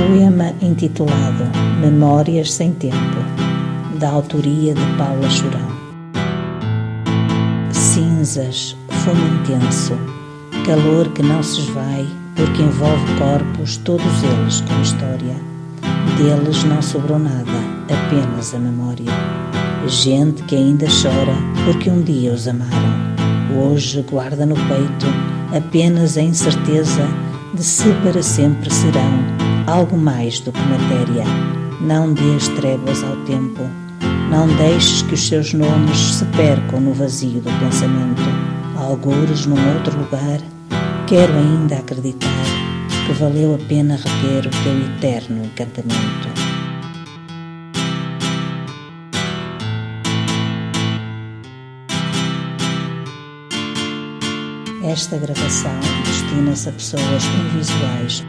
Poema intitulado Memórias sem Tempo, da autoria de Paula Chorão. Cinzas, fumo intenso, calor que não se esvai, porque envolve corpos, todos eles com história. Deles não sobrou nada, apenas a memória. Gente que ainda chora porque um dia os amaram. Hoje guarda no peito apenas a incerteza de se para sempre serão algo mais do que matéria. Não dês tréguas ao tempo. Não deixes que os seus nomes se percam no vazio do pensamento. Algures num outro lugar, quero ainda acreditar que valeu a pena reter o teu eterno encantamento. Esta gravação destina-se a pessoas invisuais